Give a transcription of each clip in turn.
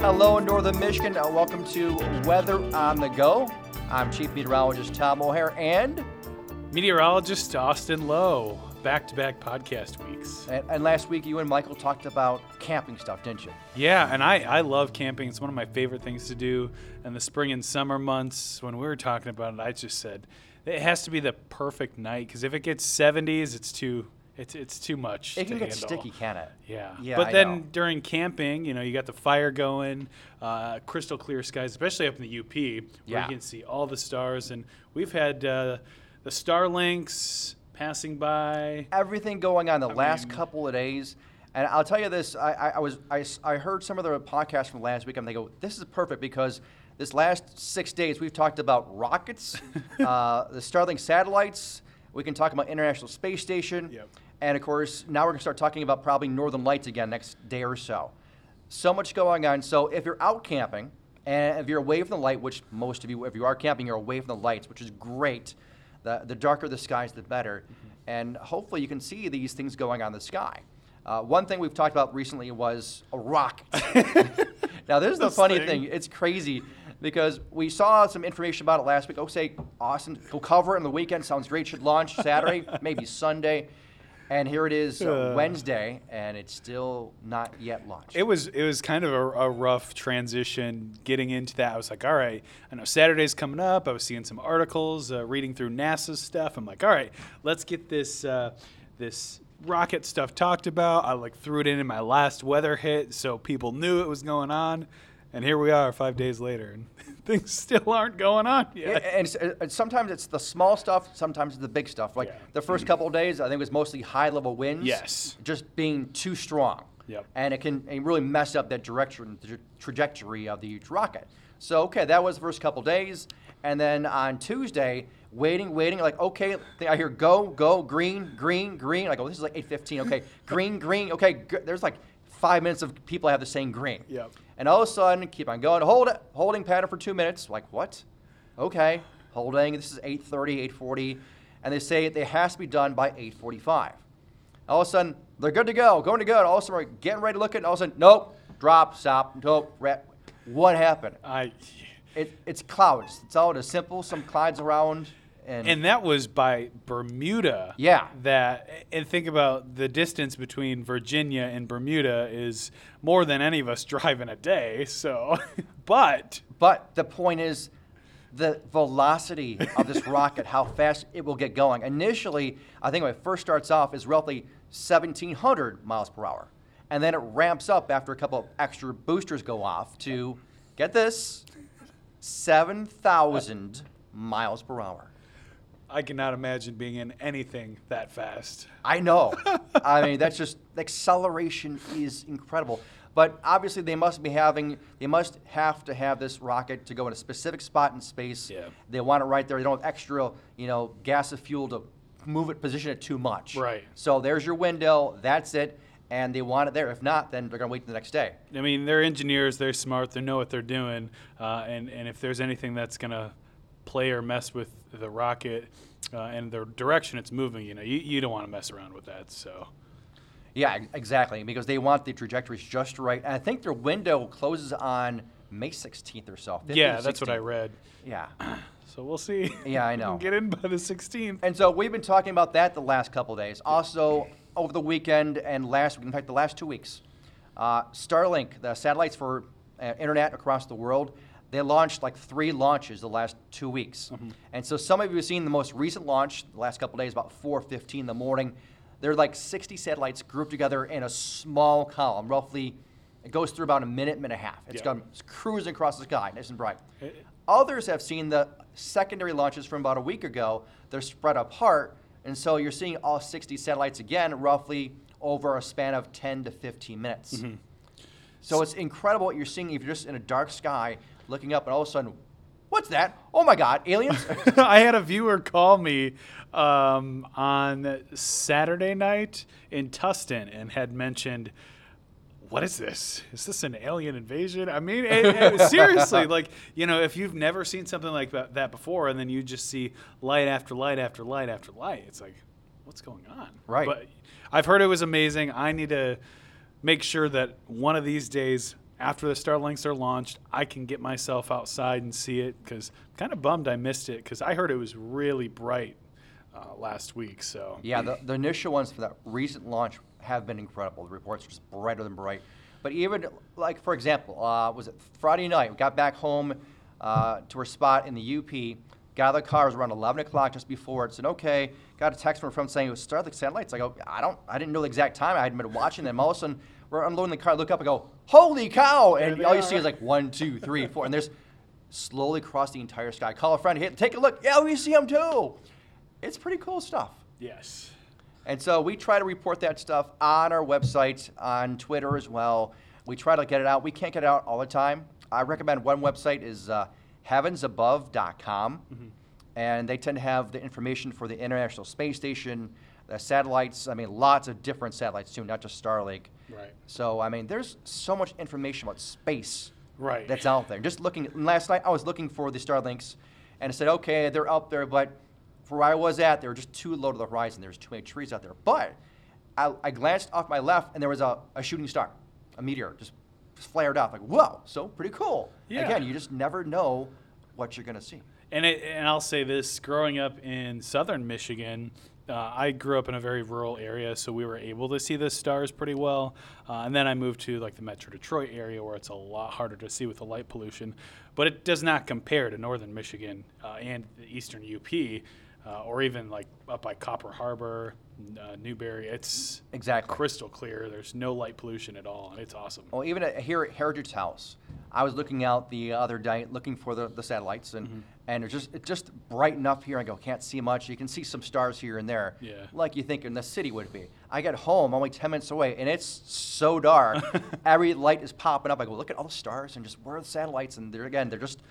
Hello, in Northern Michigan. and welcome to Weather on the Go. I'm Chief Meteorologist Tom O'Hare, and Meteorologist Austin Lowe. Back to back podcast weeks. and, and last week you and Michael talked about camping stuff, didn't you? Yeah, and I, I love camping. It's one of my favorite things to do. In the spring and summer months, when we were talking about it, I just said it has to be the perfect night because if it gets 70s, it's too it's it's too much. It can to get handle. sticky, can it? Yeah. Yeah, But I then know. during camping, you know, you got the fire going, uh, crystal clear skies, especially up in the UP, where Yeah. you can see all the stars. And we've had uh, the Starlinks passing by. Everything going on the last mean- couple of days. And I'll tell you this: I, I, I was I, I heard some of the podcasts from last week, and they go, "This is perfect because this last six days we've talked about rockets, uh, the Starlink satellites. We can talk about International Space Station, Yep. and of course now we're going to start talking about probably Northern Lights again next day or so. So much going on. So if you're out camping and if you're away from the light, which most of you, if you are camping, you're away from the lights, which is great. The, the darker the skies, the better. And hopefully you can see these things going on in the sky. Uh, one thing we've talked about recently was a rocket. now, this is the funny thing. thing. It's crazy because we saw some information about it last week. Oh, say, Austin, we'll cover it on the weekend. Sounds great. Should launch Saturday, maybe Sunday. And here it is uh. Wednesday, and it's still not yet launched. It was it was kind of a, a rough transition getting into that. I was like, all right, I know Saturday's coming up. I was seeing some articles, uh, reading through NASA's stuff. I'm like, all right, let's get this uh, this rocket stuff talked about. I like threw it in in my last weather hit, so people knew it was going on. And here we are, five days later, and things still aren't going on Yeah, yet. and, uh, and sometimes it's the small stuff, sometimes it's the big stuff. Like Yeah. the first couple of days, I think it was mostly high level winds. Yes. Just being too strong. Yep. And it can it really mess up that direction, the trajectory of the huge rocket. So, okay, that was the first couple of days. And then on Tuesday, waiting, waiting, like, okay, I hear go, go, green, green, green. Like, oh, this is like 8.15. Okay, green, green. Okay, g- there's like five minutes of people have the same green. Yep. And all of a sudden, keep on going. Hold it, holding pattern for two minutes. Like what? Okay, holding. This is 8:30, 8:40, and they say it has to be done by 8:45. All of a sudden, they're good to go, going to go. And all of a sudden, we're getting ready to look at. it, And all of a sudden, nope, drop, stop, nope. Ra- what happened? I It, it's clouds. It's all as simple. Some clouds around, and, and that was by Bermuda. Yeah. That and think about the distance between Virginia and Bermuda is more than any of us drive in a day. So, but But the point is the velocity of this rocket, how fast it will get going. Initially, I think when it first starts off is roughly 1,700 miles per hour. And then it ramps up after a couple of extra boosters go off to, get this, 7,000 miles per hour. I cannot imagine being in anything that fast. I know. I mean, that's just the acceleration is incredible. But obviously, they must be having, they must have to have this rocket to go in a specific spot in space. Yeah. They want it right there. They don't have extra, you know, gas of fuel to move it, position it too much. Right. So there's your window. That's it. And they want it there. If not, then they're going to wait the next day. I mean, they're engineers. They're smart. They know what they're doing. Uh, and and if there's anything that's gonna play or mess with the rocket uh, and the direction it's moving, you know, you, you don't want to mess around with that. So. Yeah, exactly. Because they want the trajectories just right. And I think their window closes on May 16th or so. Yeah, or that's what I read. Yeah. So we'll see. Yeah, I know. Get in by the 16th. And so we've been talking about that the last couple days. Also, over the weekend and last week, in fact, the last two weeks, uh, Starlink, the satellites for uh, internet across the world, they launched like three launches the last two weeks. And so some of you have seen the most recent launch the last couple of days, about 4:15 in the morning. They're like 60 satellites grouped together in a small column, roughly. It goes through about a minute, minute and a half. It's Yeah. gone it's cruising across the sky, nice and bright. Eh, Others have seen the secondary launches from about a week ago. They're spread apart, and so you're seeing all 60 satellites again, roughly over a span of 10 to 15 minutes. So it's incredible what you're seeing if you're just in a dark sky looking up, and all of a sudden, what's that? Oh my God, aliens! I had a viewer call me um, on Saturday night in Tustin and had mentioned, what is this? Is this an alien invasion? I mean, it, it- seriously, like you know, if you've never seen something like that, that before, and then you just see light after light after light after light, it's like, what's going on? Right. But I've heard it was amazing. I need to make sure that one of these days, after the Starlinks are launched, I can get myself outside and see it because I'm kind of bummed I missed it because I heard it was really bright uh, last week. So Yeah, the, the initial ones for that recent launch have been incredible. The reports are just brighter than bright. But even, like, for example, uh, was it Friday night? We got back home uh, to our spot in the UP, got out of the car, it was around 11 o'clock just before it. Said, okay, got a text from a friend saying it was Starlink satellites. I go, I don't, I didn't know the exact time. I hadn't been watching. Then all of a sudden, we're unloading the car, I look up and go, holy cow! And all you see is like one, two, three, four. And there's slowly across the entire sky. Call a friend, hey, take a look. Yeah, we see them too. It's pretty cool stuff. yes. And so we try to report that stuff on our website, on Twitter as well. We try to get it out. We can't get it out all the time. I recommend one website is uh, heavensabove.com, and they tend to have the information for the International Space Station, the satellites. I mean, lots of different satellites too, not just Starlink. Right. So I mean, there's so much information about space Right. that's out there. Just looking last night, I was looking for the Starlinks, and I said, okay, they're up there, but for where I was at, they were just too low to the horizon. There's too many trees out there. But I, I glanced off my left, and there was a, a shooting star, a meteor, just, just flared off. Like, whoa, so pretty cool. Yeah. Again, you just never know what you're gonna see. And it, and I'll say this: growing up in southern Michigan, uh, I grew up in a very rural area, so we were able to see the stars pretty well. Uh, and then I moved to like the Metro Detroit area, where it's a lot harder to see with the light pollution. But it does not compare to northern Michigan uh, and the eastern UP, uh, or even like up by Copper Harbor, uh, Newberry. It's Exactly. crystal clear. There's no light pollution at all, and it's awesome. Well, even at, here at Heritage House, I was looking out the other day, looking for the, the satellites, and Mm-hmm. and it's just it's just bright enough here. I go, can't see much. You can see some stars here and there, Yeah. like you think in the city would be. I get home, only ten minutes away, and it's so dark. Every light is popping up. I go, look at all the stars, and just where are the satellites? And they're again, they're just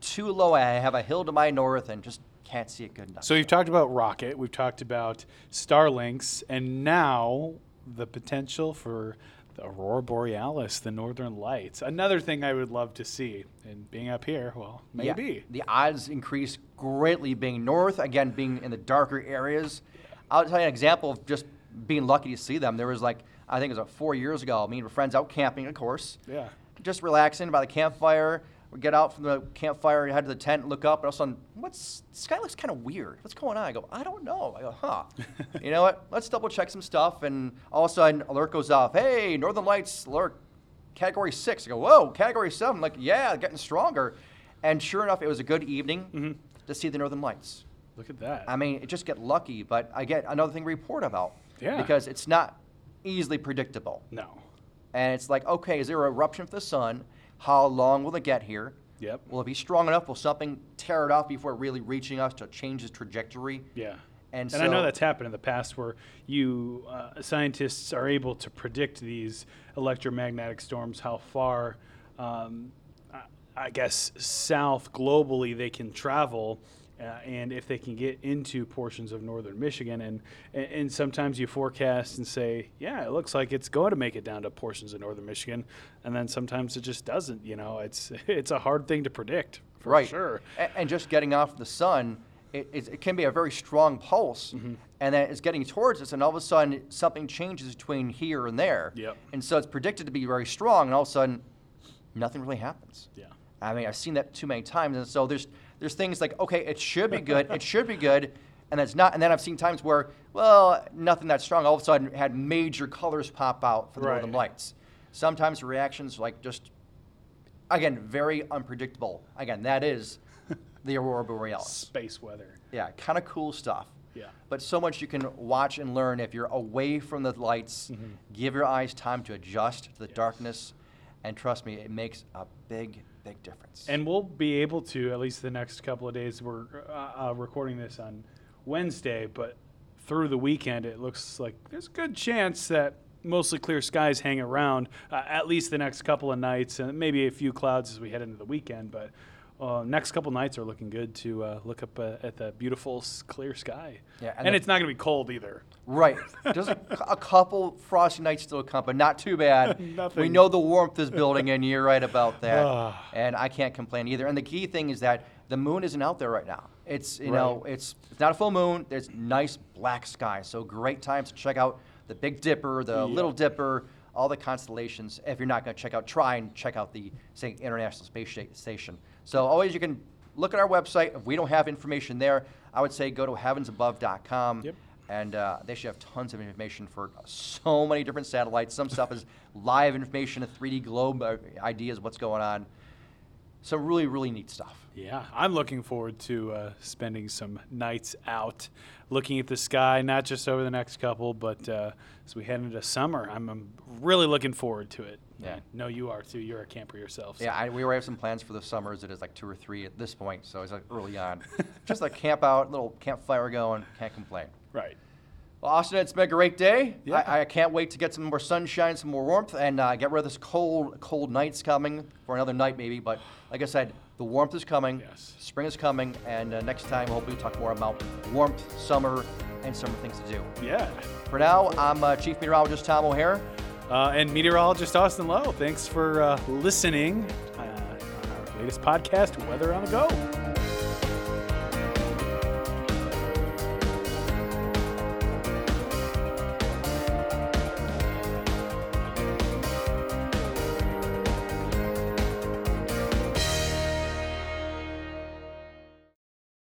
too low. I have a hill to my north, and just can't see it good enough. So we've talked about Rocket, we've talked about Starlinks, and now the potential for the Aurora Borealis, the Northern Lights. Another thing I would love to see, and being up here, well, Yeah, maybe. the odds increase greatly being north, again, being in the darker areas. I'll tell you an example of just being lucky to see them. There was like, I think it was like four years ago, me and my friends out camping, of course, Yeah. just relaxing by the campfire. We get out from the campfire, head to the tent, look up, and all of a sudden, what's, the sky looks kind of weird. What's going on? I go, I don't know. I go, huh. you know what? Let's double check some stuff. And all of a sudden, alert goes off. Hey, Northern Lights alert, category six. I go, whoa, category seven. like, yeah, getting stronger. And sure enough, it was a good evening Mm-hmm. to see the Northern Lights. Look at that. I mean, it just get lucky, but I get another thing to report about. Yeah. Because it's not easily predictable. no. And it's like, okay, is there an eruption of the sun? How long will it get here? Yep. Will it be strong enough? Will something tear it off before really reaching us to change its trajectory? Yeah. And, And I know that's happened in the past where you uh, scientists are able to predict these electromagnetic storms, how far, um, I guess, south globally they can travel. Uh, and if they can get into portions of northern Michigan, and, and and sometimes you forecast and say, yeah, it looks like it's going to make it down to portions of northern Michigan, and then sometimes it just doesn't. You know, it's it's a hard thing to predict for right. sure. A- And, just getting off the sun, it, it, it can be a very strong pulse, Mm-hmm. and then it's getting towards us, and all of a sudden something changes between here and there. Yep. And so it's predicted to be very strong, and all of a sudden, nothing really happens. Yeah. I mean, I've seen that too many times, and so there's there's things like, okay, it should be good, it should be good, and it's not. And then I've seen times where, well, nothing that strong. All of a sudden, had major colors pop out for the Northern Right. Lights. Sometimes the reactions like just, again, very unpredictable. Again, that is the aurora borealis. Space weather. Yeah, kind of cool stuff. Yeah. But so much you can watch and learn if you're away from the lights. Mm-hmm. Give your eyes time to adjust to the darkness, and trust me, it makes a big, big difference. And we'll be able to, at least the next couple of days, we're uh, uh, recording this on Wednesday, but through the weekend, it looks like there's a good chance that mostly clear skies hang around uh, at least the next couple of nights, and maybe a few clouds as we head into the weekend. But uh, next couple nights are looking good to uh, look up uh, at the beautiful s- clear sky. Yeah, and, and the- it's not going to be cold either. Right. Just a, a couple frosty nights still come, but not too bad. Nothing. We know the warmth is building and You're right about that. Ah. and I can't complain either. And the key thing is that the moon isn't out there right now. It's you know it's it's not a full moon. There's nice black sky. So great times to check out the Big Dipper, the Yeah. Little Dipper, all the constellations. If you're not going to check out, try and check out the say International Space Station. So always you can look at our website. If we don't have information there, I would say go to heavensabove.com Yep. and uh, they should have tons of information for so many different satellites. Some stuff is live information, a 3D globe uh, ideas, what's going on. Some really, really neat stuff. Yeah, I'm looking forward to uh, spending some nights out, looking at the sky, not just over the next couple, but uh, as we head into summer. I'm, I'm really looking forward to it. Yeah. I know you are too. You're a camper yourself. so- Yeah, I, we already have some plans for the summers. It is like two or three at this point, so it's like early on. Just like camp out, little campfire going, can't complain. Right. Well, Austin, it's been a great day. Yeah. I, I can't wait to get some more sunshine, some more warmth, and uh, get rid of this cold, cold nights coming for another night maybe. But like I said, the warmth is coming. Yes. Spring is coming, and uh, next time hopefully we'll be talk more about warmth, summer, and summer things to do. Yeah. For now, I'm uh, Chief Meteorologist Tom O'Hare. Uh, and meteorologist Austin Lowe, thanks for uh, listening uh, on our latest podcast, Weather on the Go.